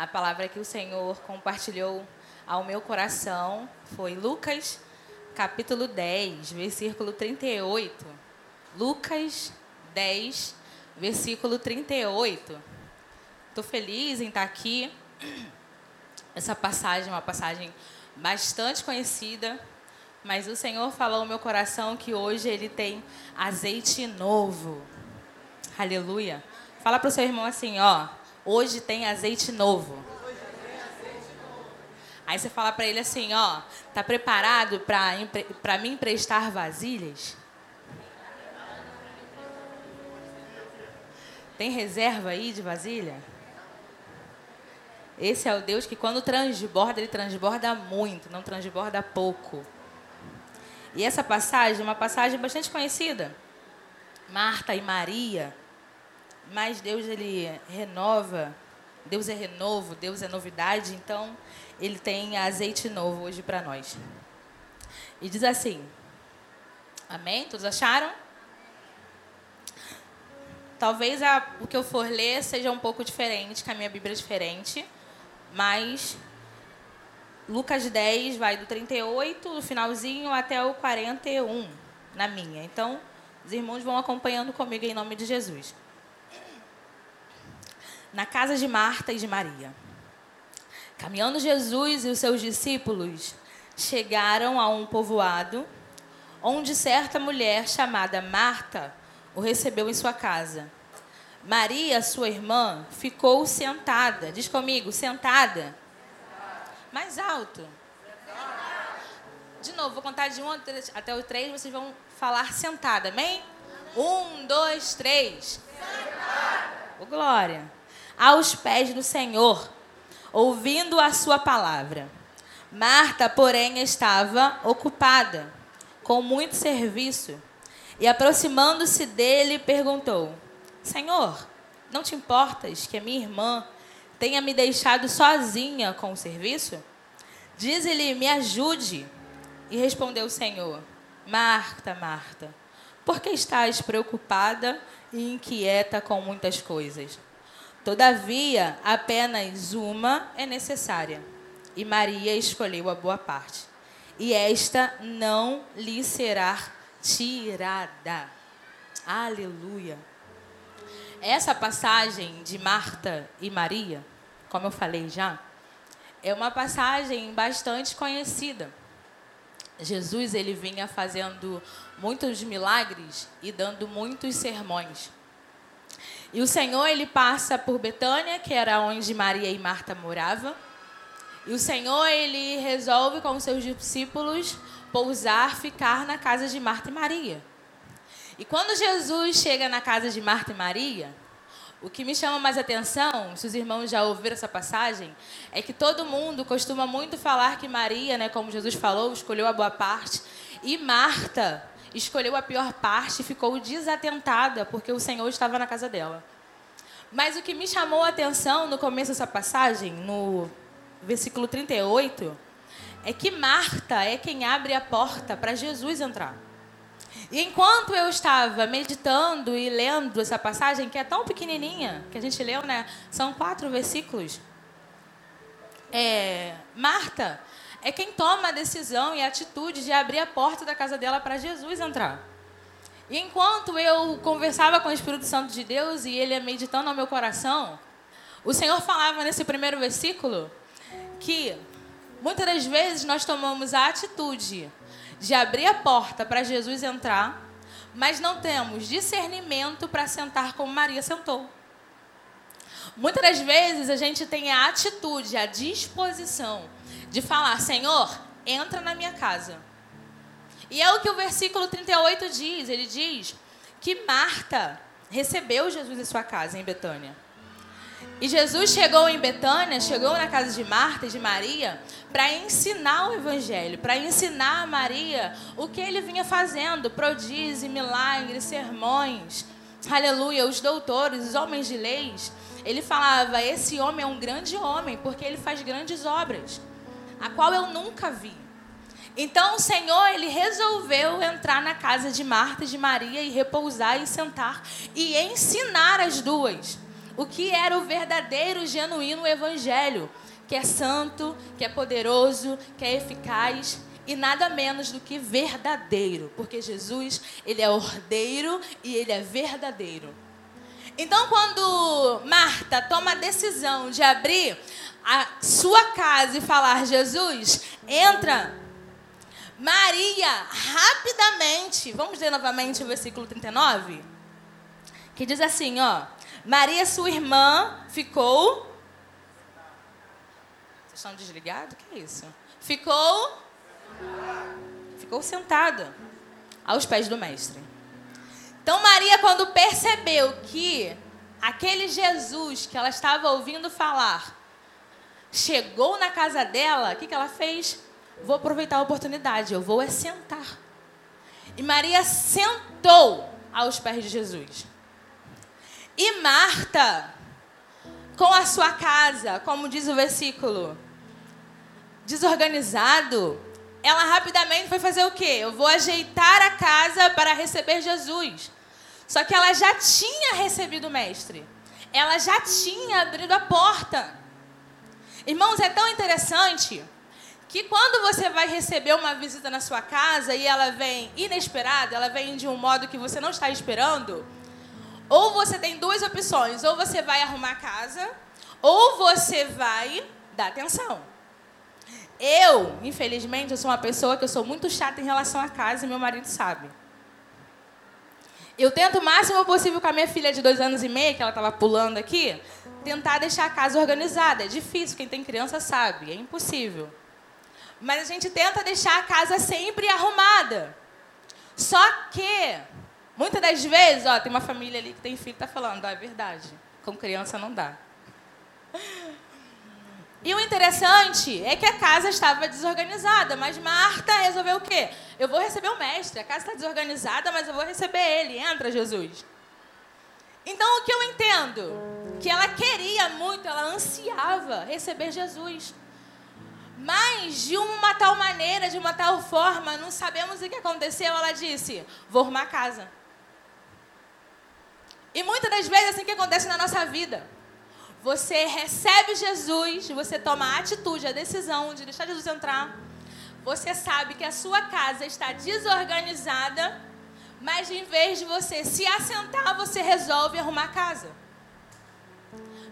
A palavra que o Senhor compartilhou ao meu coração foi Lucas, capítulo 10, versículo 38. Lucas 10, versículo 38. Estou feliz em estar aqui. Essa passagem é uma passagem bastante conhecida, mas o Senhor falou ao meu coração que hoje ele tem azeite novo. Aleluia. Fala para o seu irmão assim, ó. Hoje tem azeite novo. Aí você fala para ele assim, ó, tá preparado para me emprestar vasilhas? Tem reserva aí de vasilha? Esse é o Deus que quando transborda, ele transborda muito, não transborda pouco. E essa passagem é uma passagem bastante conhecida. Marta e Maria mas Deus ele renova, Deus é renovo, Deus é novidade, então ele tem azeite novo hoje para nós. E diz assim: Amém? Todos acharam? Talvez a, o que eu for ler seja um pouco diferente, que a minha Bíblia é diferente, mas Lucas 10 vai do 38, do finalzinho, até o 41, na minha. Então, os irmãos vão acompanhando comigo em nome de Jesus na casa de Marta e de Maria. Caminhando Jesus e os seus discípulos chegaram a um povoado onde certa mulher chamada Marta o recebeu em sua casa. Maria, sua irmã, ficou sentada. Diz comigo, sentada. Mais alto. De novo, vou contar de um até o três, vocês vão falar sentada, amém? Um, dois, três. Sentada. Oh, glória aos pés do Senhor, ouvindo a sua palavra. Marta, porém, estava ocupada com muito serviço e, aproximando-se dele, perguntou: Senhor, não te importas que a minha irmã tenha me deixado sozinha com o serviço? Diz-lhe: Me ajude. E respondeu o Senhor: Marta, Marta, por que estás preocupada e inquieta com muitas coisas? Todavia, apenas uma é necessária. E Maria escolheu a boa parte. E esta não lhe será tirada. Aleluia. Essa passagem de Marta e Maria, como eu falei já, é uma passagem bastante conhecida. Jesus ele vinha fazendo muitos milagres e dando muitos sermões. E o Senhor ele passa por Betânia, que era onde Maria e Marta moravam. E o Senhor ele resolve com os seus discípulos pousar, ficar na casa de Marta e Maria. E quando Jesus chega na casa de Marta e Maria, o que me chama mais atenção, se os irmãos já ouviram essa passagem, é que todo mundo costuma muito falar que Maria, né, como Jesus falou, escolheu a boa parte, e Marta escolheu a pior parte e ficou desatentada porque o Senhor estava na casa dela. Mas o que me chamou a atenção no começo dessa passagem, no versículo 38, é que Marta é quem abre a porta para Jesus entrar. E enquanto eu estava meditando e lendo essa passagem, que é tão pequenininha, que a gente leu, né? São quatro versículos. É, Marta é quem toma a decisão e a atitude de abrir a porta da casa dela para Jesus entrar. E enquanto eu conversava com o Espírito Santo de Deus e ele meditando ao meu coração, o Senhor falava nesse primeiro versículo que muitas das vezes nós tomamos a atitude de abrir a porta para Jesus entrar, mas não temos discernimento para sentar como Maria sentou. Muitas das vezes a gente tem a atitude, a disposição de falar: Senhor, entra na minha casa. E é o que o versículo 38 diz: ele diz que Marta recebeu Jesus em sua casa, em Betânia. E Jesus chegou em Betânia, chegou na casa de Marta e de Maria, para ensinar o Evangelho, para ensinar a Maria o que ele vinha fazendo: prodígio, milagres, sermões. Aleluia, os doutores, os homens de leis. Ele falava: esse homem é um grande homem, porque ele faz grandes obras a qual eu nunca vi. Então o Senhor, ele resolveu entrar na casa de Marta e de Maria e repousar e sentar e ensinar as duas o que era o verdadeiro, genuíno evangelho, que é santo, que é poderoso, que é eficaz e nada menos do que verdadeiro, porque Jesus, ele é ordeiro e ele é verdadeiro. Então, quando Marta toma a decisão de abrir a sua casa e falar: Jesus, entra. Maria, rapidamente, vamos ler novamente o versículo 39? Que diz assim: ó. Maria, sua irmã, ficou. Vocês estão desligados? Que é isso? Ficou. Ficou sentada aos pés do Mestre. Então, Maria, quando percebeu que aquele Jesus que ela estava ouvindo falar chegou na casa dela, o que, que ela fez? Vou aproveitar a oportunidade, eu vou é sentar. E Maria sentou aos pés de Jesus. E Marta, com a sua casa, como diz o versículo, desorganizado, ela rapidamente foi fazer o quê? Eu vou ajeitar a casa para receber Jesus. Só que ela já tinha recebido o mestre. Ela já tinha abrido a porta. Irmãos, é tão interessante que quando você vai receber uma visita na sua casa e ela vem inesperada, ela vem de um modo que você não está esperando, ou você tem duas opções, ou você vai arrumar a casa, ou você vai dar atenção. Eu, infelizmente, eu sou uma pessoa que eu sou muito chata em relação à casa e meu marido sabe. Eu tento o máximo possível com a minha filha de dois anos e meio, que ela estava pulando aqui, tentar deixar a casa organizada. É difícil, quem tem criança sabe, é impossível. Mas a gente tenta deixar a casa sempre arrumada. Só que, muitas das vezes, ó, tem uma família ali que tem filho que está falando, ó, é verdade, com criança não dá. E o interessante é que a casa estava desorganizada, mas Marta resolveu o quê? Eu vou receber o mestre. A casa está desorganizada, mas eu vou receber ele. Entra, Jesus. Então, o que eu entendo? Que ela queria muito, ela ansiava receber Jesus. Mas, de uma tal maneira, de uma tal forma, não sabemos o que aconteceu. Ela disse: Vou arrumar a casa. E muitas das vezes é assim que acontece na nossa vida. Você recebe Jesus, você toma a atitude, a decisão de deixar Jesus entrar. Você sabe que a sua casa está desorganizada, mas em vez de você se assentar, você resolve arrumar a casa.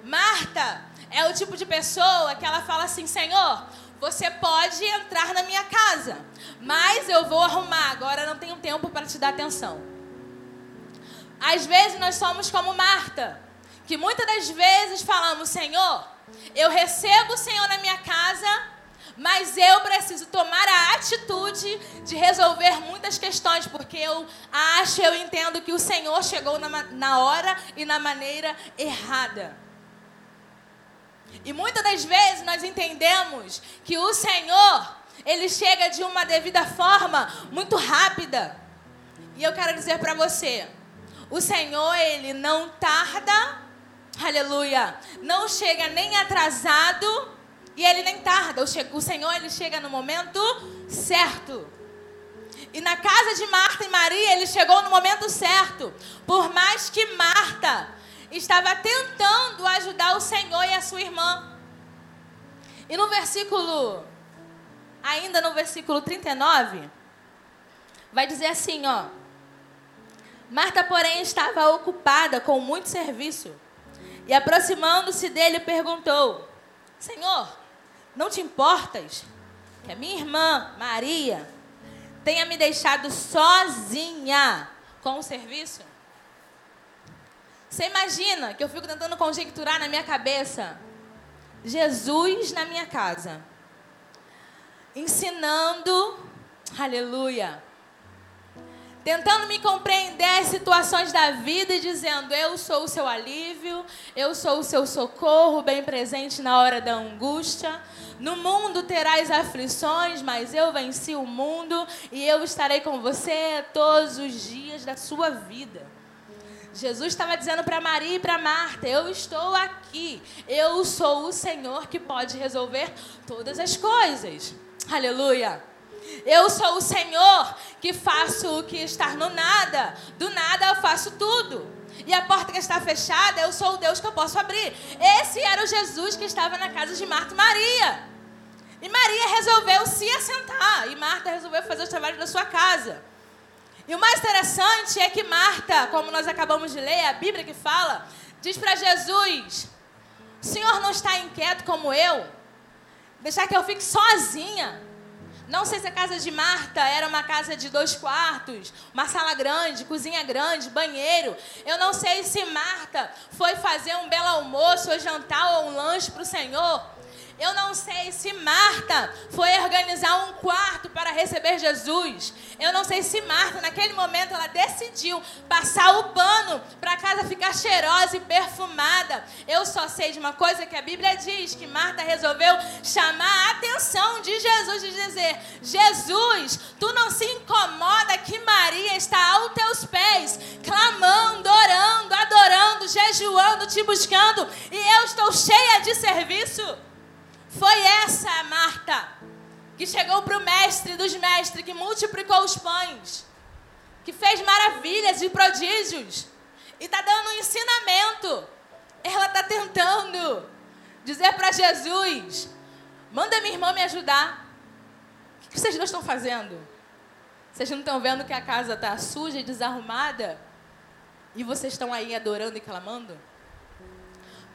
Marta é o tipo de pessoa que ela fala assim: Senhor, você pode entrar na minha casa, mas eu vou arrumar, agora não tenho tempo para te dar atenção. Às vezes nós somos como Marta que muitas das vezes falamos, Senhor, eu recebo o Senhor na minha casa, mas eu preciso tomar a atitude de resolver muitas questões, porque eu acho, eu entendo que o Senhor chegou na, na hora e na maneira errada. E muitas das vezes nós entendemos que o Senhor, ele chega de uma devida forma muito rápida. E eu quero dizer para você, o Senhor, ele não tarda Aleluia. Não chega nem atrasado e ele nem tarda. O Senhor ele chega no momento certo. E na casa de Marta e Maria, ele chegou no momento certo. Por mais que Marta estava tentando ajudar o Senhor e a sua irmã. E no versículo, ainda no versículo 39, vai dizer assim, ó. Marta, porém, estava ocupada com muito serviço. E aproximando-se dele, perguntou: Senhor, não te importas que a minha irmã Maria tenha me deixado sozinha com o serviço? Você imagina que eu fico tentando conjecturar na minha cabeça Jesus na minha casa, ensinando, aleluia, tentando me compreender as situações da vida e dizendo: Eu sou o seu alívio, eu sou o seu socorro, bem presente na hora da angústia. No mundo terás aflições, mas eu venci o mundo e eu estarei com você todos os dias da sua vida. Jesus estava dizendo para Maria e para Marta: Eu estou aqui, eu sou o Senhor que pode resolver todas as coisas. Aleluia. Eu sou o Senhor que faço o que está no nada. Do nada eu faço tudo. E a porta que está fechada, eu sou o Deus que eu posso abrir. Esse era o Jesus que estava na casa de Marta e Maria. E Maria resolveu se assentar. E Marta resolveu fazer os trabalhos da sua casa. E o mais interessante é que Marta, como nós acabamos de ler, a Bíblia que fala, diz para Jesus: Senhor não está inquieto como eu? Deixar que eu fique sozinha. Não sei se a casa de Marta era uma casa de dois quartos, uma sala grande, cozinha grande, banheiro. Eu não sei se Marta foi fazer um belo almoço, ou jantar ou um lanche para o Senhor. Eu não sei se Marta foi organizar um quarto para receber Jesus. Eu não sei se Marta, naquele momento, ela decidiu passar o pano para a casa ficar cheirosa e perfumada. Eu só sei de uma coisa que a Bíblia diz: que Marta resolveu chamar a atenção de Jesus e dizer: Jesus, tu não se incomoda que Maria está aos teus pés, clamando, orando, adorando, jejuando, te buscando, e eu estou cheia de serviço? Foi essa Marta que chegou para o mestre dos mestres, que multiplicou os pães, que fez maravilhas e prodígios e está dando um ensinamento. Ela está tentando dizer para Jesus: manda minha irmã me ajudar. O que vocês dois estão fazendo? Vocês não estão vendo que a casa está suja e desarrumada? E vocês estão aí adorando e clamando?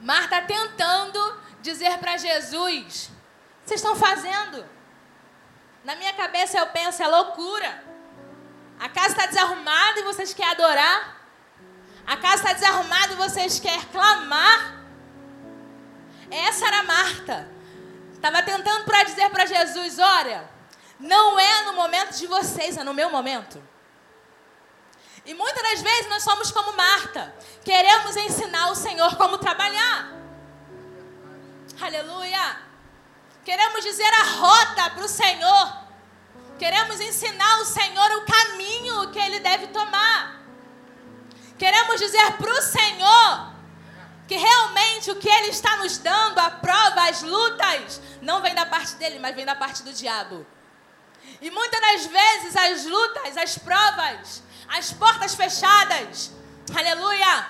Marta tentando dizer para Jesus: Vocês estão fazendo? Na minha cabeça eu penso: é loucura. A casa está desarrumada e vocês querem adorar? A casa está desarrumada e vocês querem clamar? Essa era Marta. Estava tentando para dizer para Jesus: Olha, não é no momento de vocês, é no meu momento. E muitas das vezes nós somos como Marta, queremos ensinar o Senhor como trabalhar. Aleluia. Queremos dizer a rota para o Senhor. Queremos ensinar o Senhor o caminho que ele deve tomar. Queremos dizer para o Senhor que realmente o que ele está nos dando, a prova, as lutas, não vem da parte dele, mas vem da parte do diabo. E muitas das vezes as lutas, as provas, as portas fechadas, aleluia,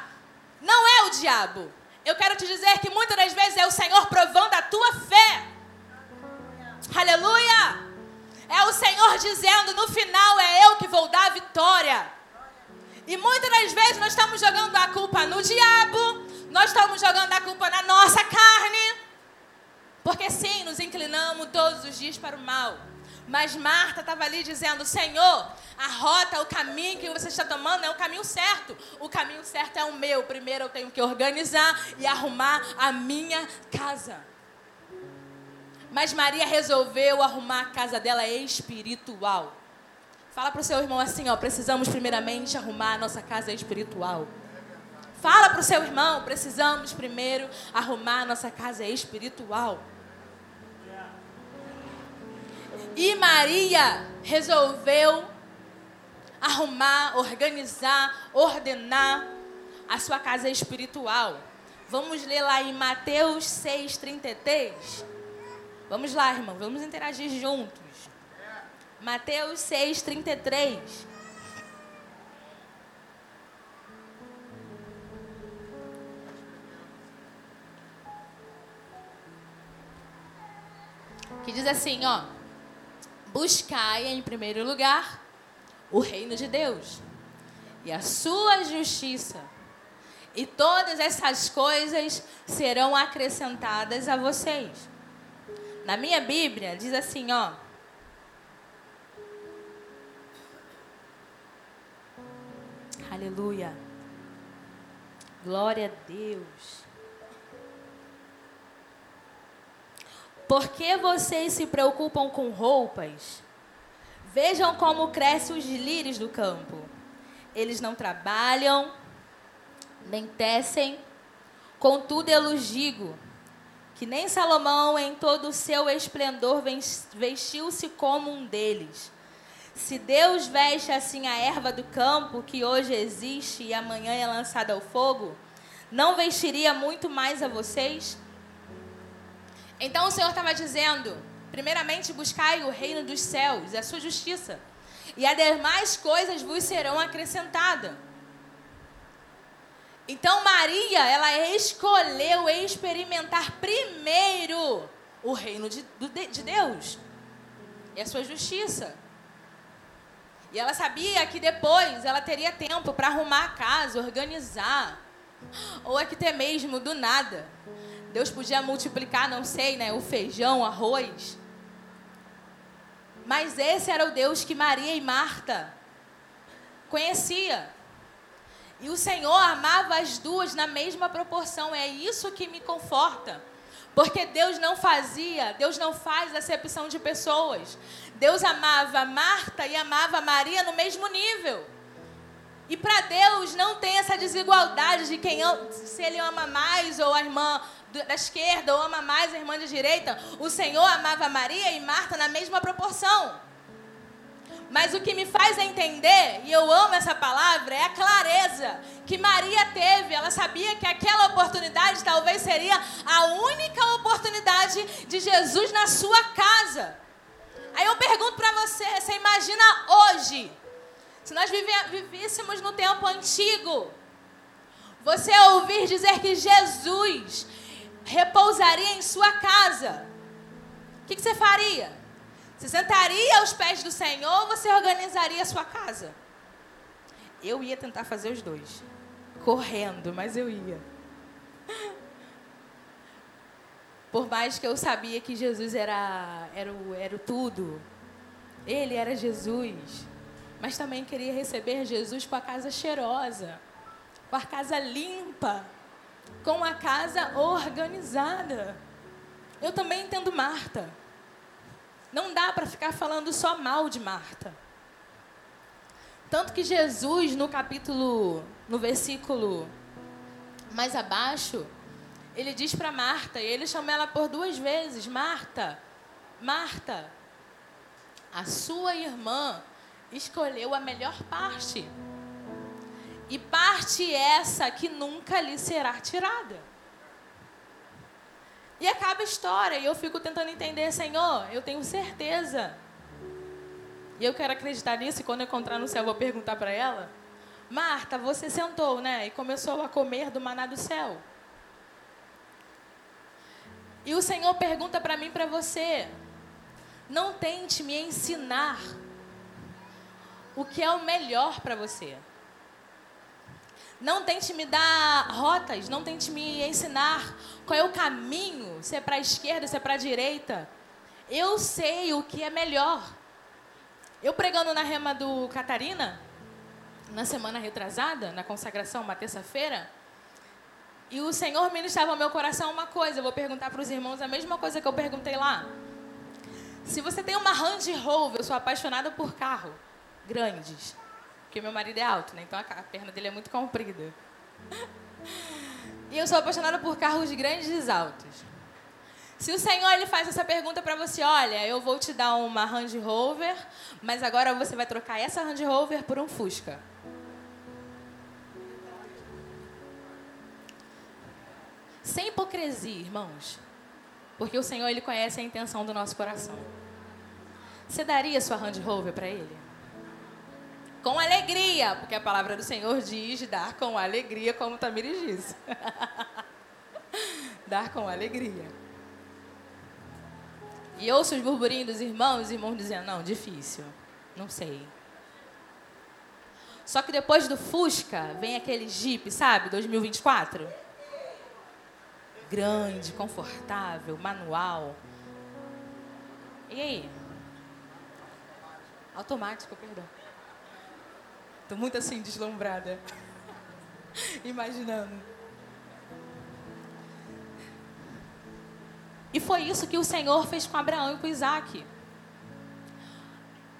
não é o diabo eu quero te dizer que muitas das vezes é o Senhor provando a tua fé. Aleluia! É o Senhor dizendo: no final é eu que vou dar a vitória. E muitas das vezes nós estamos jogando a culpa no diabo, nós estamos jogando a culpa na nossa carne, porque sim, nos inclinamos todos os dias para o mal. Mas Marta estava ali dizendo: Senhor, a rota, o caminho que você está tomando é o caminho certo. O caminho certo é o meu. Primeiro eu tenho que organizar e arrumar a minha casa. Mas Maria resolveu arrumar a casa dela espiritual. Fala para o seu irmão assim, ó, precisamos primeiramente arrumar a nossa casa espiritual. Fala para o seu irmão, precisamos primeiro arrumar a nossa casa espiritual. E Maria resolveu arrumar, organizar, ordenar a sua casa espiritual. Vamos ler lá em Mateus 6,33. Vamos lá, irmão, vamos interagir juntos. Mateus 6,33. Que diz assim, ó. Buscai em primeiro lugar o reino de Deus e a sua justiça. E todas essas coisas serão acrescentadas a vocês. Na minha Bíblia diz assim, ó. Aleluia. Glória a Deus. Por que vocês se preocupam com roupas? Vejam como crescem os lírios do campo. Eles não trabalham, nem tecem. Contudo, eu lhes digo que nem Salomão, em todo o seu esplendor, vestiu-se como um deles. Se Deus veste assim a erva do campo, que hoje existe e amanhã é lançada ao fogo, não vestiria muito mais a vocês? Então o Senhor estava dizendo: primeiramente buscai o reino dos céus e a sua justiça, e as demais coisas vos serão acrescentadas. Então Maria, ela escolheu experimentar primeiro o reino de, de Deus e a sua justiça. E ela sabia que depois ela teria tempo para arrumar a casa, organizar. Ou é que até mesmo do nada. Deus podia multiplicar, não sei, né, o feijão, o arroz. Mas esse era o Deus que Maria e Marta conhecia. E o Senhor amava as duas na mesma proporção. É isso que me conforta. Porque Deus não fazia, Deus não faz acepção de pessoas. Deus amava Marta e amava Maria no mesmo nível. E para Deus não tem essa desigualdade de quem se ele ama mais ou a irmã da esquerda ou ama mais a irmã da direita. O Senhor amava Maria e Marta na mesma proporção. Mas o que me faz entender, e eu amo essa palavra, é a clareza que Maria teve. Ela sabia que aquela oportunidade talvez seria a única oportunidade de Jesus na sua casa. Aí eu pergunto para você: você imagina hoje, se nós vivêssemos no tempo antigo, você ouvir dizer que Jesus repousaria em sua casa, o que, que você faria? Você sentaria aos pés do Senhor ou você organizaria a sua casa? Eu ia tentar fazer os dois. Correndo, mas eu ia. Por mais que eu sabia que Jesus era, era, o, era o tudo, ele era Jesus, mas também queria receber Jesus com a casa cheirosa, com a casa limpa, com a casa organizada. Eu também entendo Marta. Não dá para ficar falando só mal de Marta. Tanto que Jesus, no capítulo, no versículo mais abaixo, ele diz para Marta, e ele chama ela por duas vezes: Marta, Marta, a sua irmã escolheu a melhor parte. E parte essa que nunca lhe será tirada. E acaba a história. E eu fico tentando entender, Senhor, eu tenho certeza. E eu quero acreditar nisso. E quando eu encontrar no céu, eu vou perguntar para ela: Marta, você sentou, né? E começou a comer do maná do céu. E o Senhor pergunta para mim, para você: não tente me ensinar o que é o melhor para você. Não tente me dar rotas, não tente me ensinar qual é o caminho, se é para a esquerda, se é para a direita. Eu sei o que é melhor. Eu pregando na rema do Catarina, na semana retrasada, na consagração, uma terça-feira, e o Senhor ministrava ao meu coração uma coisa. Eu vou perguntar para os irmãos a mesma coisa que eu perguntei lá. Se você tem uma Range Rover, eu sou apaixonada por carro grandes. Porque meu marido é alto, né? Então a perna dele é muito comprida. E eu sou apaixonada por carros grandes e altos. Se o Senhor ele faz essa pergunta para você, olha, eu vou te dar uma Range Rover, mas agora você vai trocar essa Range Rover por um Fusca. Sem hipocrisia, irmãos. Porque o Senhor ele conhece a intenção do nosso coração. Você daria sua Range Rover para ele? Com alegria, porque a palavra do Senhor diz dar com alegria, como Tamires disse. dar com alegria. E ouço os burburinhos dos irmãos, os irmãos dizendo, não, difícil, não sei. Só que depois do Fusca, vem aquele Jeep, sabe, 2024? Grande, confortável, manual. E aí? Automático, perdão. Muito assim, deslumbrada. Imaginando. E foi isso que o Senhor fez com Abraão e com Isaac.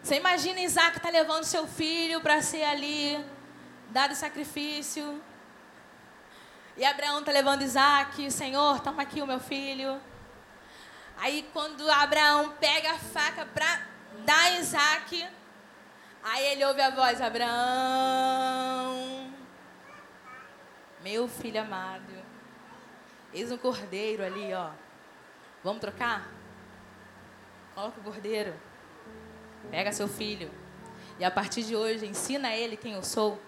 Você imagina Isaac tá levando seu filho para ser ali, dado sacrifício. E Abraão tá levando Isaac, Senhor, toma aqui o meu filho. Aí quando Abraão pega a faca para dar Isaac, Aí ele ouve a voz: Abraão, meu filho amado, eis um cordeiro ali, ó. Vamos trocar? Coloca o cordeiro. Pega seu filho. E a partir de hoje, ensina a ele quem eu sou.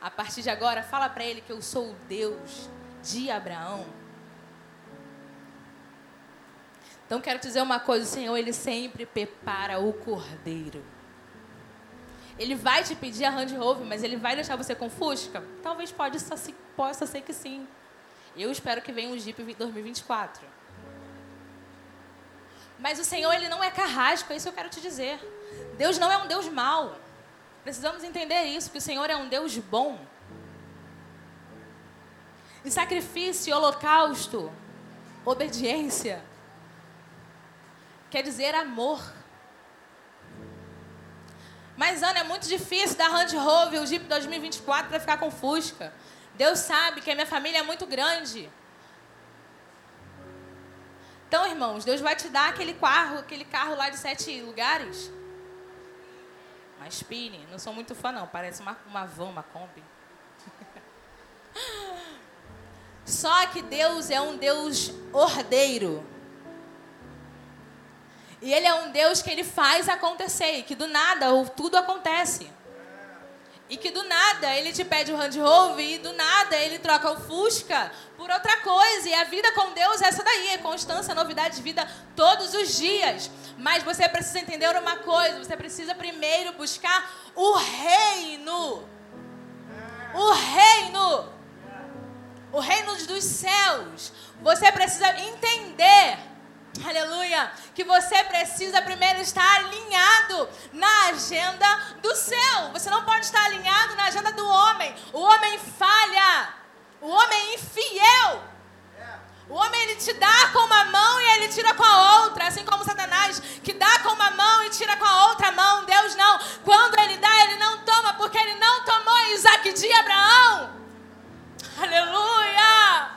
A partir de agora, fala para ele que eu sou o Deus de Abraão. Então quero dizer uma coisa, o Senhor, ele sempre prepara o cordeiro. Ele vai te pedir a Hand Rover, mas ele vai deixar você com Fusca? Talvez pode, possa ser que sim. Eu espero que venha um Jeep 2024. Mas o Senhor, ele não é carrasco, é isso que eu quero te dizer. Deus não é um Deus mau. Precisamos entender isso, que o Senhor é um Deus bom. E sacrifício, holocausto, obediência, quer dizer amor. Mas, Ana, é muito difícil dar Land Rover, o Jeep 2024 para ficar com Fusca. Deus sabe que a minha família é muito grande. Então, irmãos, Deus vai te dar aquele carro, aquele carro lá de sete lugares. Uma Spine, não sou muito fã não, parece uma, uma van, uma Kombi. Só que Deus é um Deus ordeiro. E Ele é um Deus que Ele faz acontecer, e que do nada tudo acontece. E que do nada ele te pede o Hand Rover e do nada ele troca o Fusca por outra coisa. E a vida com Deus é essa daí, é constância, novidade de vida todos os dias. Mas você precisa entender uma coisa, você precisa primeiro buscar o reino. O reino. O reino dos céus. Você precisa entender! Que você precisa primeiro estar alinhado na agenda do céu. Você não pode estar alinhado na agenda do homem. O homem falha. O homem é infiel. O homem ele te dá com uma mão e ele tira com a outra, assim como Satanás, que dá com uma mão e tira com a outra mão. Deus não. Quando ele dá, ele não toma, porque ele não tomou Isaac de Abraão. Aleluia!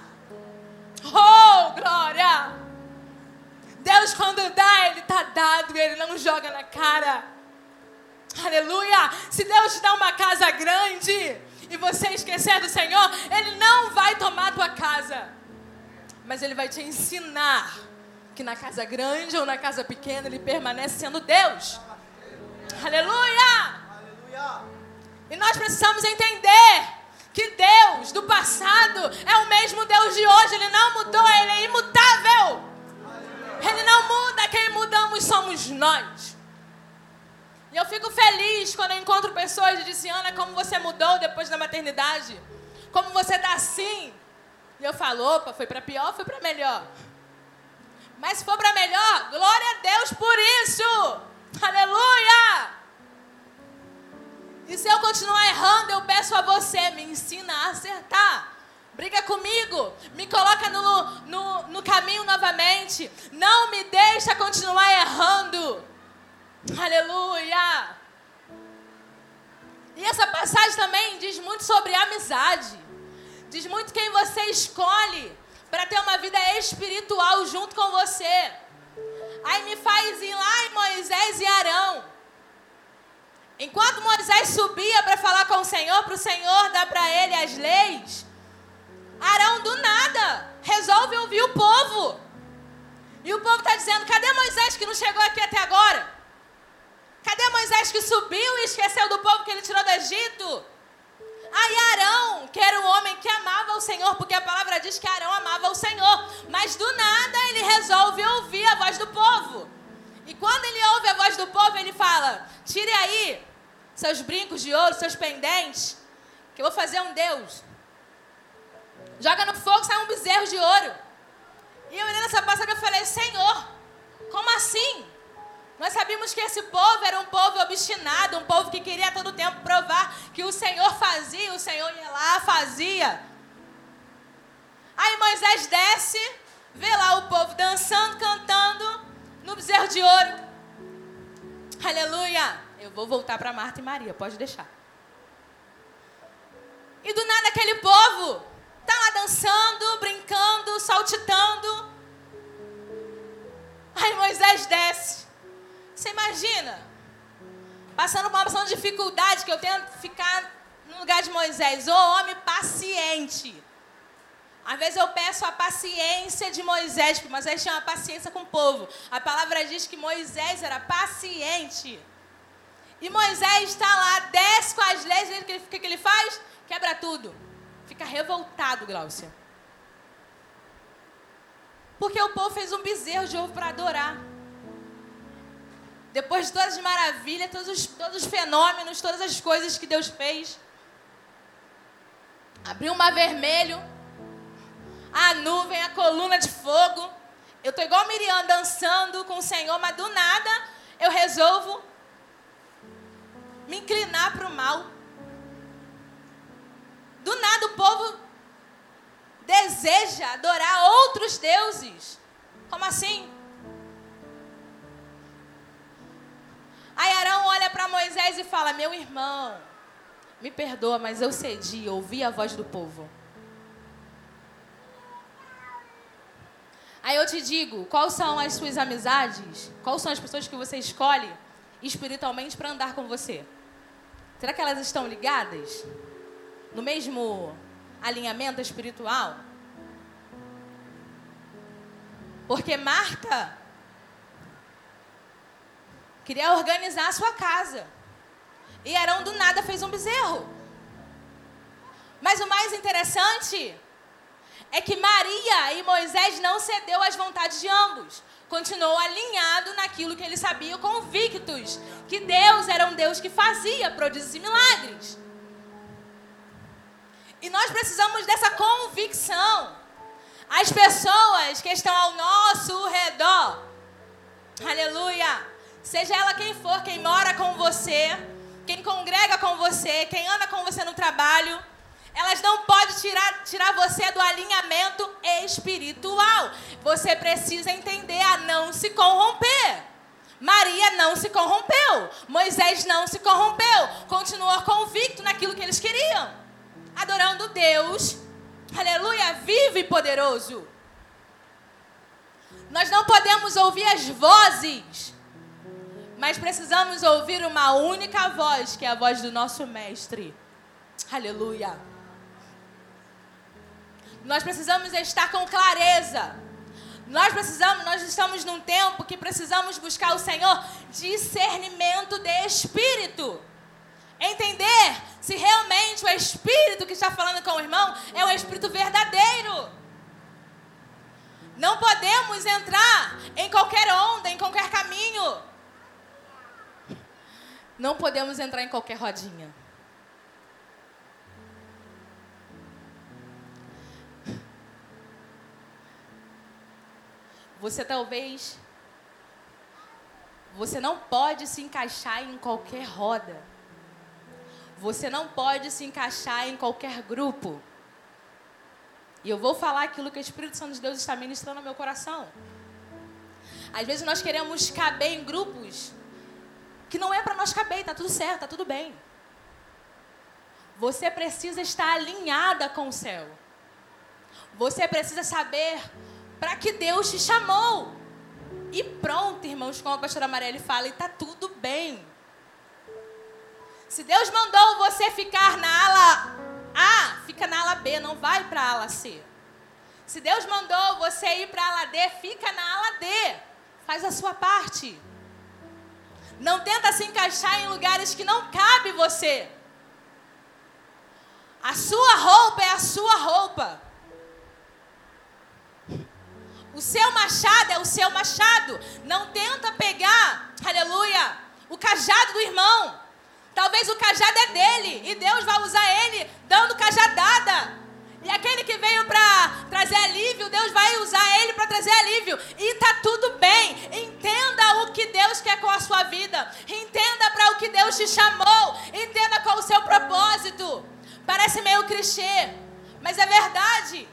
Oh, glória! Deus, quando dá, Ele está dado, Ele não joga na cara. Aleluia! Se Deus te dá uma casa grande e você esquecer do Senhor, Ele não vai tomar a tua casa. Mas Ele vai te ensinar que na casa grande ou na casa pequena Ele permanece sendo Deus. Aleluia! Aleluia! E nós precisamos entender que Deus do passado é o mesmo Deus de hoje. Ele não mudou, Ele é imutável. Ele não muda, quem mudamos somos nós. E eu fico feliz quando eu encontro pessoas e dizem, Ana, como você mudou depois da maternidade? Como você está assim? E eu falo, opa, foi para pior foi para melhor? Mas se for para melhor, glória a Deus por isso! Aleluia! E se eu continuar errando, eu peço a você, me ensina a acertar. Briga comigo, me coloca no, no, no caminho novamente. Não me deixa continuar errando. Aleluia. E essa passagem também diz muito sobre amizade. Diz muito quem você escolhe para ter uma vida espiritual junto com você. Aí me faz ir lá em Moisés e Arão. Enquanto Moisés subia para falar com o Senhor, para o Senhor dar para ele as leis, Arão do nada resolve ouvir o povo. E o povo está dizendo: cadê Moisés que não chegou aqui até agora? Cadê Moisés que subiu e esqueceu do povo que ele tirou do Egito? Aí Arão, que era um homem que amava o Senhor, porque a palavra diz que Arão amava o Senhor, mas do nada ele resolve ouvir a voz do povo. E quando ele ouve a voz do povo, ele fala: Tire aí seus brincos de ouro, seus pendentes, que eu vou fazer um Deus Joga no fogo, sai um bezerro de ouro. E eu olhando essa passagem, eu falei, Senhor, como assim? Nós sabíamos que esse povo era um povo obstinado, um povo que queria todo tempo provar que o Senhor fazia, o Senhor ia lá, fazia. Aí Moisés desce, vê lá o povo dançando, cantando no bezerro de ouro. Aleluia! Eu vou voltar para Marta e Maria, pode deixar. E do nada aquele povo dançando, brincando, saltitando. Aí Moisés desce. Você imagina? Passando por uma situação de dificuldade que eu tento ficar no lugar de Moisés. Ô homem paciente. Às vezes eu peço a paciência de Moisés, porque Moisés tinha uma paciência com o povo. A palavra diz que Moisés era paciente. E Moisés está lá, desce com as leis, o que ele faz? Quebra tudo. Fica revoltado, Glaucia. Porque o povo fez um bezerro de ovo para adorar. Depois de todas as maravilhas, todos os, todos os fenômenos, todas as coisas que Deus fez. Abriu um mar vermelho, a nuvem, a coluna de fogo. Eu estou igual Miriam dançando com o Senhor, mas do nada eu resolvo me inclinar para o mal. Do nada o povo deseja adorar outros deuses. Como assim? Aí Arão olha para Moisés e fala: Meu irmão, me perdoa, mas eu cedi, ouvi a voz do povo. Aí eu te digo, quais são as suas amizades? Quais são as pessoas que você escolhe espiritualmente para andar com você? Será que elas estão ligadas? No mesmo alinhamento espiritual? Porque Marta queria organizar a sua casa. E Arão do nada fez um bezerro. Mas o mais interessante é que Maria e Moisés não cedeu às vontades de ambos. Continuou alinhado naquilo que eles sabiam, convictos que Deus era um Deus que fazia prodígios e milagres. E nós precisamos dessa convicção. As pessoas que estão ao nosso redor, aleluia, seja ela quem for, quem mora com você, quem congrega com você, quem anda com você no trabalho, elas não podem tirar, tirar você do alinhamento espiritual. Você precisa entender a não se corromper. Maria não se corrompeu. Moisés não se corrompeu. Continuou convicto Adorando Deus, aleluia, vivo e poderoso. Nós não podemos ouvir as vozes, mas precisamos ouvir uma única voz, que é a voz do nosso Mestre. Aleluia. Nós precisamos estar com clareza. Nós precisamos, nós estamos num tempo que precisamos buscar o Senhor discernimento de espírito. Entender se realmente o espírito que está falando com o irmão é um espírito verdadeiro. Não podemos entrar em qualquer onda, em qualquer caminho. Não podemos entrar em qualquer rodinha. Você talvez. Você não pode se encaixar em qualquer roda. Você não pode se encaixar em qualquer grupo. E eu vou falar aquilo que o Espírito Santo de Deus está ministrando no meu coração. Às vezes nós queremos caber em grupos que não é para nós caber, está tudo certo, está tudo bem. Você precisa estar alinhada com o céu. Você precisa saber para que Deus te chamou. E pronto, irmãos, como a pastora Marielle fala, e está tudo bem. Se Deus mandou você ficar na ala A, fica na ala B, não vai para a ala C. Se Deus mandou você ir para a ala D, fica na ala D. Faz a sua parte. Não tenta se encaixar em lugares que não cabe você. A sua roupa é a sua roupa. O seu machado é o seu machado. Não tenta pegar, aleluia, o cajado do irmão. Talvez o cajado é dele e Deus vai usar ele dando cajadada. E aquele que veio para trazer alívio, Deus vai usar ele para trazer alívio. E tá tudo bem. Entenda o que Deus quer com a sua vida. Entenda para o que Deus te chamou. Entenda qual o seu propósito. Parece meio clichê, mas é verdade.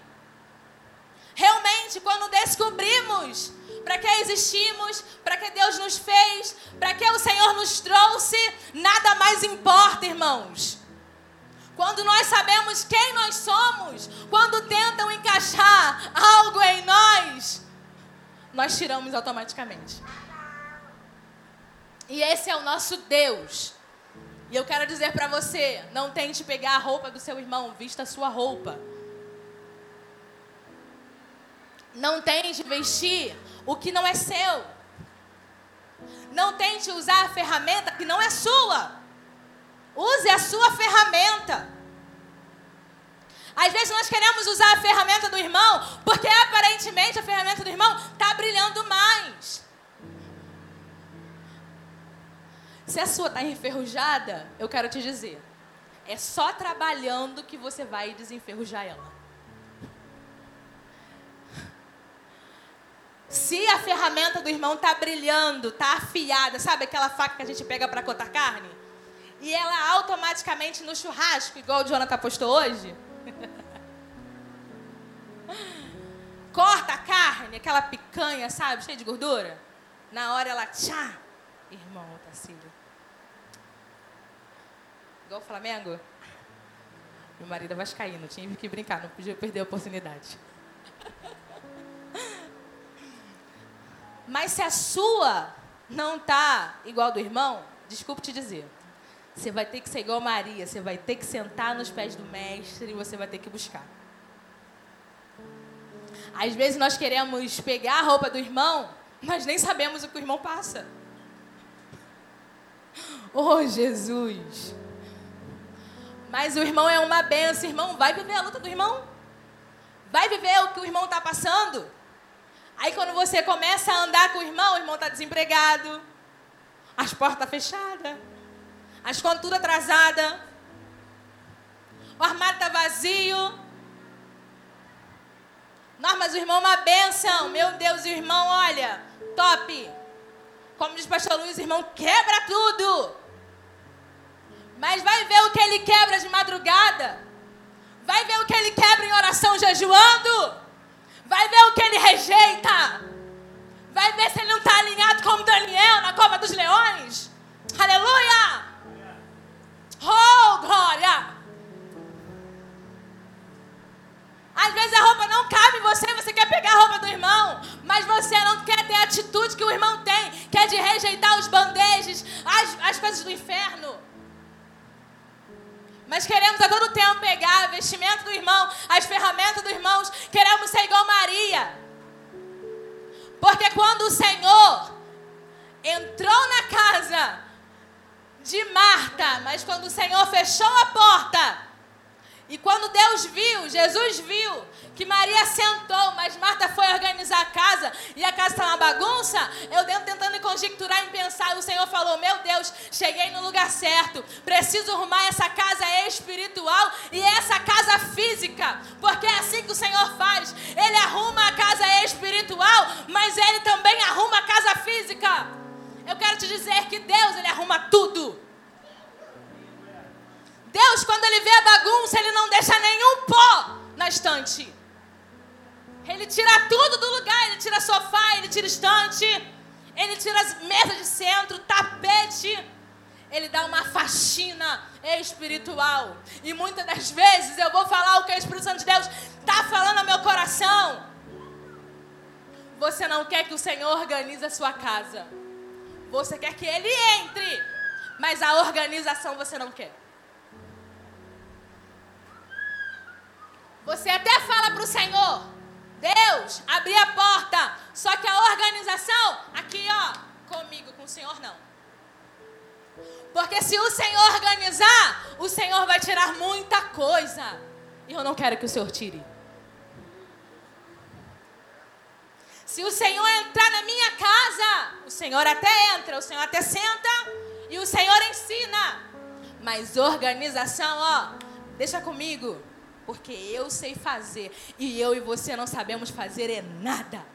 Realmente, quando descobrimos para que existimos, para que Deus nos fez, para que o Senhor nos trouxe, nada mais importa, irmãos. Quando nós sabemos quem nós somos, quando tentam encaixar algo em nós, nós tiramos automaticamente. E esse é o nosso Deus. E eu quero dizer para você: não tente pegar a roupa do seu irmão, vista a sua roupa. Não tente vestir o que não é seu. Não tente usar a ferramenta que não é sua. Use a sua ferramenta. Às vezes nós queremos usar a ferramenta do irmão porque aparentemente a ferramenta do irmão está brilhando mais. Se a sua está enferrujada, eu quero te dizer, é só trabalhando que você vai desenferrujar ela. Se a ferramenta do irmão está brilhando, está afiada, sabe aquela faca que a gente pega para cortar carne? E ela automaticamente no churrasco, igual o Jonathan postou hoje, corta a carne, aquela picanha, sabe, cheia de gordura. Na hora ela, tchá, irmão Otacílio. Igual o Flamengo. Meu marido é vascaíno, tinha que brincar, não podia perder a oportunidade. Mas se a sua não tá igual do irmão, desculpe te dizer. Você vai ter que ser igual Maria, você vai ter que sentar nos pés do mestre e você vai ter que buscar. Às vezes nós queremos pegar a roupa do irmão, mas nem sabemos o que o irmão passa. Oh, Jesus! Mas o irmão é uma benção, irmão. Vai viver a luta do irmão. Vai viver o que o irmão está passando. Aí quando você começa a andar com o irmão, o irmão está desempregado, as portas fechadas, as contas tudo atrasadas, o armário está vazio. Não, mas o irmão é uma benção. Meu Deus, o irmão, olha, top. Como diz o pastor Luiz, o irmão quebra tudo. Mas vai ver o que ele quebra de madrugada. Vai ver o que ele quebra em oração jejuando. Vai ver o que ele rejeita. Vai ver se ele não está alinhado como Daniel na cova dos leões. Aleluia! Oh, glória! Às vezes a roupa não cabe em você, você quer pegar a roupa do irmão, mas você não quer ter a atitude que o irmão tem, que é de rejeitar os bandejes, as, as coisas do inferno. Mas queremos a todo tempo pegar o vestimento do irmão, as ferramentas dos irmãos. Queremos ser igual Maria. Porque quando o Senhor entrou na casa de Marta, mas quando o Senhor fechou a porta, e quando Deus viu, Jesus viu que Maria sentou, mas Marta foi organizar a casa e a casa está uma bagunça, eu dentro tentando conjecturar e pensar, o Senhor falou: Meu Deus, cheguei no lugar certo, preciso arrumar essa casa espiritual e essa casa física, porque é assim que o Senhor faz. Ele arruma a casa espiritual, mas ele também arruma a casa física. Eu quero te dizer que Deus, ele arruma tudo. Deus, quando ele vê a bagunça, ele não deixa nenhum pó na estante. Ele tira tudo do lugar, ele tira sofá, ele tira estante, ele tira as mesas de centro, tapete. Ele dá uma faxina espiritual. E muitas das vezes eu vou falar o que o Espírito Santo de Deus está falando ao meu coração. Você não quer que o Senhor organize a sua casa. Você quer que ele entre. Mas a organização você não quer. Você até fala para o Senhor, Deus, abri a porta. Só que a organização, aqui ó, comigo, com o Senhor não. Porque se o Senhor organizar, o Senhor vai tirar muita coisa. E eu não quero que o Senhor tire. Se o Senhor entrar na minha casa, o Senhor até entra, o Senhor até senta e o Senhor ensina. Mas organização, ó, deixa comigo porque eu sei fazer e eu e você não sabemos fazer é nada.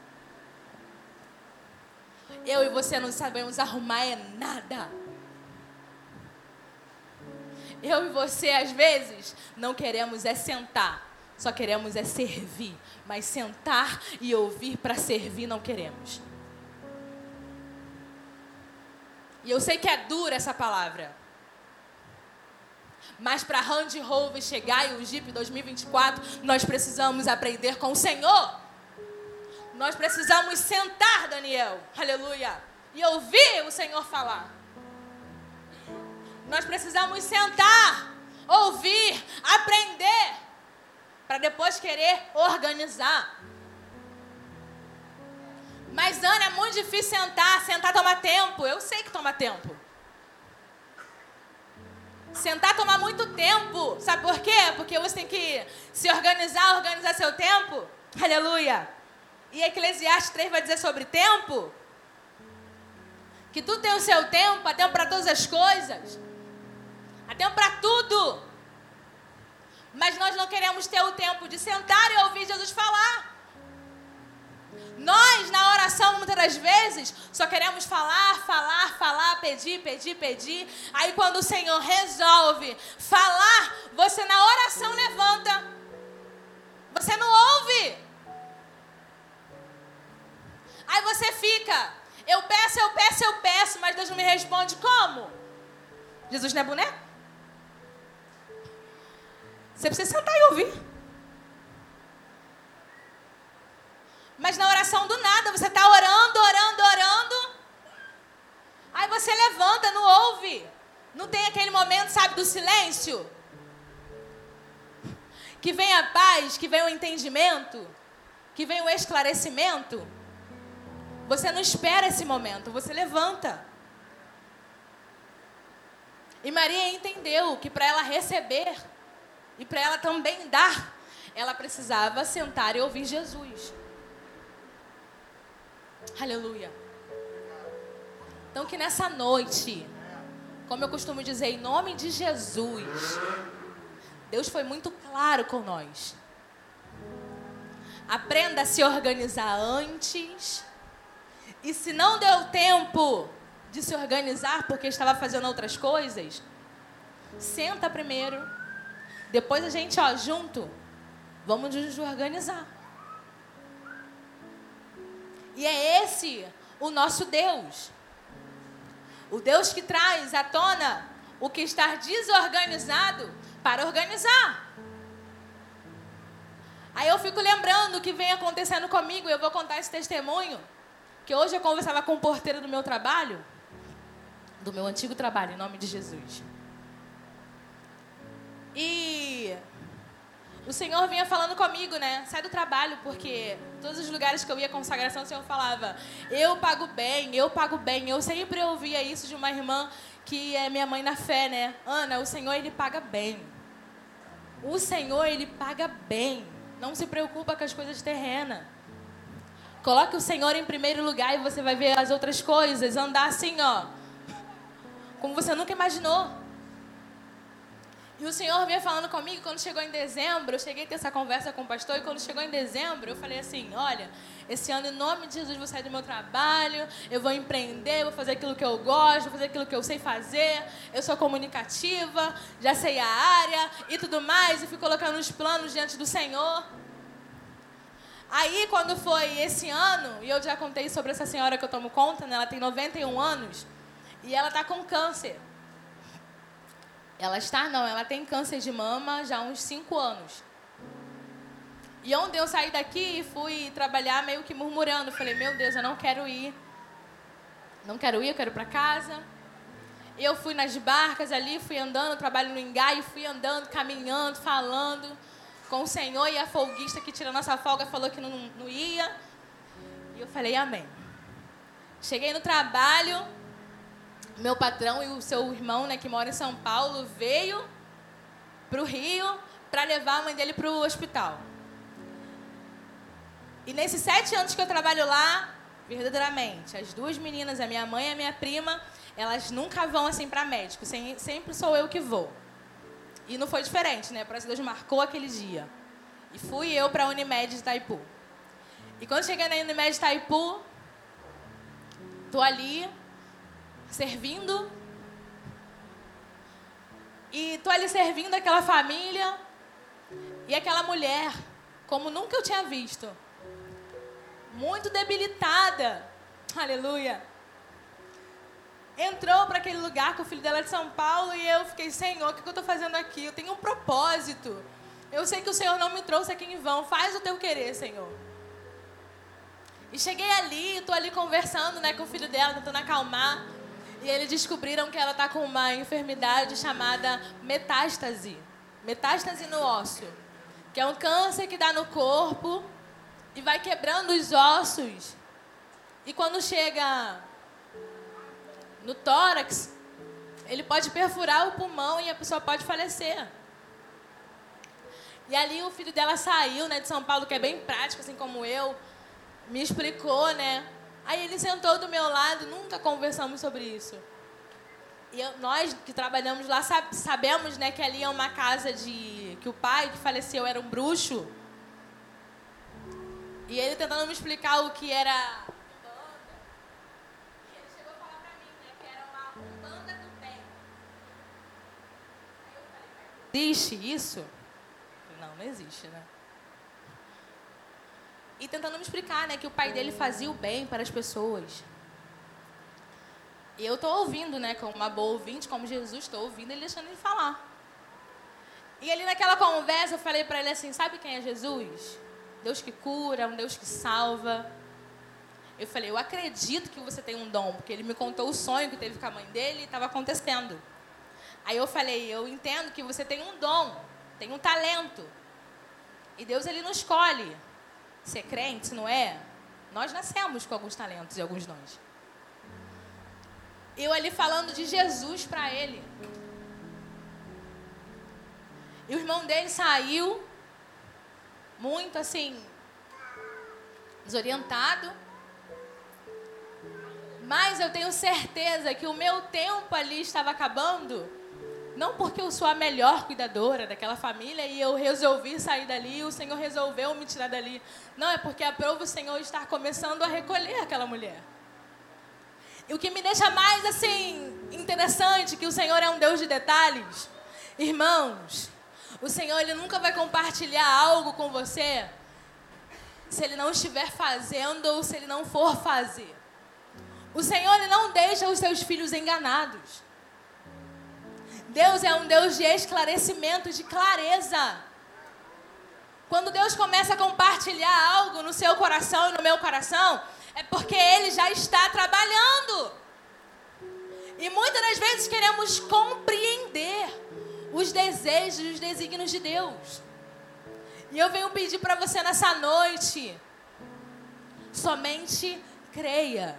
Eu e você não sabemos arrumar é nada. Eu e você, às vezes, não queremos é sentar, só queremos é servir. Mas sentar e ouvir para servir não queremos. E eu sei que é dura essa palavra. Mas para Randy Rover chegar e o Jeep 2024, nós precisamos aprender com o Senhor. Nós precisamos sentar, Daniel, aleluia, e ouvir o Senhor falar. Nós precisamos sentar, ouvir, aprender, para depois querer organizar. Mas, Ana, é muito difícil sentar. Sentar toma tempo. Eu sei que toma tempo. Sentar toma muito tempo. Sabe por quê? Porque você tem que se organizar, organizar seu tempo. Aleluia. E Eclesiastes 3 vai dizer sobre tempo. Que tu tem o seu tempo, há tempo para todas as coisas. Há tempo para tudo. Mas nós não queremos ter o tempo de sentar e ouvir Jesus falar. Nós, na oração, muitas das vezes, só queremos falar, falar, falar, pedir, pedir, pedir. Aí, quando o Senhor resolve falar, você na oração levanta. Você não ouve. Aí você fica. Eu peço, eu peço, eu peço, mas Deus não me responde. Como? Jesus não é boneco? Você precisa sentar e ouvir. Mas na oração do nada, você está orando, orando, orando. Aí você levanta, não ouve. Não tem aquele momento, sabe, do silêncio? Que vem a paz, que vem o entendimento, que vem o esclarecimento. Você não espera esse momento, você levanta. E Maria entendeu que para ela receber e para ela também dar, ela precisava sentar e ouvir Jesus. Aleluia. Então que nessa noite, como eu costumo dizer, em nome de Jesus, Deus foi muito claro com nós. Aprenda a se organizar antes. E se não deu tempo de se organizar porque estava fazendo outras coisas, senta primeiro. Depois a gente, ó, junto, vamos nos organizar. E é esse o nosso Deus. O Deus que traz à tona o que está desorganizado para organizar. Aí eu fico lembrando o que vem acontecendo comigo, eu vou contar esse testemunho. Que hoje eu conversava com o porteiro do meu trabalho, do meu antigo trabalho, em nome de Jesus. E o Senhor vinha falando comigo, né? Sai do trabalho, porque todos os lugares que eu ia consagração, o Senhor falava: Eu pago bem, eu pago bem. Eu sempre ouvia isso de uma irmã que é minha mãe na fé, né? Ana, o Senhor, ele paga bem. O Senhor, ele paga bem. Não se preocupa com as coisas terrenas. Coloque o Senhor em primeiro lugar e você vai ver as outras coisas andar assim, ó. Como você nunca imaginou. E o Senhor vinha falando comigo quando chegou em dezembro. Eu cheguei a ter essa conversa com o pastor. E quando chegou em dezembro, eu falei assim: Olha, esse ano, em nome de Jesus, vou sair do meu trabalho. Eu vou empreender, vou fazer aquilo que eu gosto, vou fazer aquilo que eu sei fazer. Eu sou comunicativa, já sei a área e tudo mais. E fui colocando os planos diante do Senhor. Aí, quando foi esse ano, e eu já contei sobre essa senhora que eu tomo conta, né? ela tem 91 anos e ela está com câncer. Ela está, não, ela tem câncer de mama já há uns 5 anos. E ontem eu saí daqui e fui trabalhar meio que murmurando. Falei, meu Deus, eu não quero ir. Não quero ir, eu quero ir para casa. Eu fui nas barcas ali, fui andando, trabalho no engai, fui andando, caminhando, falando com o Senhor. E a folguista que tira nossa folga falou que não, não ia. E eu falei, amém. Cheguei no trabalho, meu patrão e o seu irmão, né, que mora em São Paulo, veio para o Rio para levar a mãe dele para o hospital. E nesses sete anos que eu trabalho lá, verdadeiramente, as duas meninas, a minha mãe e a minha prima, elas nunca vão assim para médico, sempre sou eu que vou. E não foi diferente, né? Parece que Deus marcou aquele dia. E fui eu para a Unimed de Itaipu. E quando cheguei na Unimed de Itaipu, tô ali, servindo. E tô ali servindo aquela família e aquela mulher, como nunca eu tinha visto. Muito debilitada. Aleluia. Entrou para aquele lugar com o filho dela de São Paulo e eu fiquei, Senhor, o que eu estou fazendo aqui? Eu tenho um propósito. Eu sei que o Senhor não me trouxe aqui em vão. Faz o teu querer, Senhor. E cheguei ali, estou ali conversando né, com o filho dela, tentando acalmar. E eles descobriram que ela está com uma enfermidade chamada metástase. Metástase no ósseo. Que é um câncer que dá no corpo e vai quebrando os ossos. E quando chega no tórax, ele pode perfurar o pulmão e a pessoa pode falecer. E ali o filho dela saiu, né, de São Paulo, que é bem prático, assim como eu, me explicou, né? Aí ele sentou do meu lado, nunca conversamos sobre isso. E eu, nós que trabalhamos lá sabemos, né, que ali é uma casa de que o pai que faleceu era um bruxo. E ele tentando me explicar o que era Existe isso? Não, não existe, né? E tentando me explicar, né, que o pai dele fazia o bem para as pessoas. E eu estou ouvindo, né, como uma boa ouvinte, como Jesus, estou ouvindo ele deixando ele falar. E ali naquela conversa eu falei para ele assim: sabe quem é Jesus? Deus que cura, um Deus que salva. Eu falei: eu acredito que você tem um dom, porque ele me contou o sonho que teve com a mãe dele e estava acontecendo. Aí eu falei, eu entendo que você tem um dom, tem um talento. E Deus ele não escolhe ser crente, não é? Nós nascemos com alguns talentos e alguns dons. Eu ali falando de Jesus para ele. E o irmão dele saiu muito assim desorientado. Mas eu tenho certeza que o meu tempo ali estava acabando não porque eu sou a melhor cuidadora daquela família e eu resolvi sair dali, o Senhor resolveu me tirar dali. Não, é porque aprova o Senhor estar começando a recolher aquela mulher. E o que me deixa mais assim interessante que o Senhor é um Deus de detalhes. Irmãos, o Senhor ele nunca vai compartilhar algo com você se ele não estiver fazendo ou se ele não for fazer. O Senhor ele não deixa os seus filhos enganados. Deus é um Deus de esclarecimento, de clareza. Quando Deus começa a compartilhar algo no seu coração e no meu coração, é porque Ele já está trabalhando. E muitas das vezes queremos compreender os desejos os desígnios de Deus. E eu venho pedir para você nessa noite, somente creia.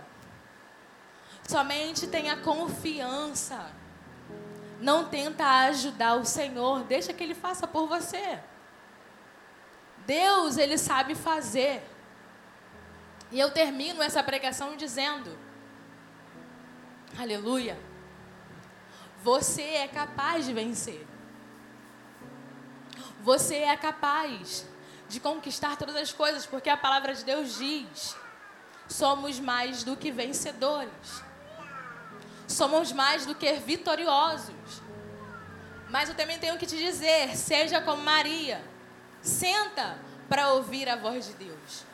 Somente tenha confiança. Não tenta ajudar o Senhor, deixa que Ele faça por você. Deus, Ele sabe fazer. E eu termino essa pregação dizendo: Aleluia. Você é capaz de vencer. Você é capaz de conquistar todas as coisas, porque a palavra de Deus diz: somos mais do que vencedores somos mais do que vitoriosos. Mas eu também tenho que te dizer: seja como Maria, senta para ouvir a voz de Deus.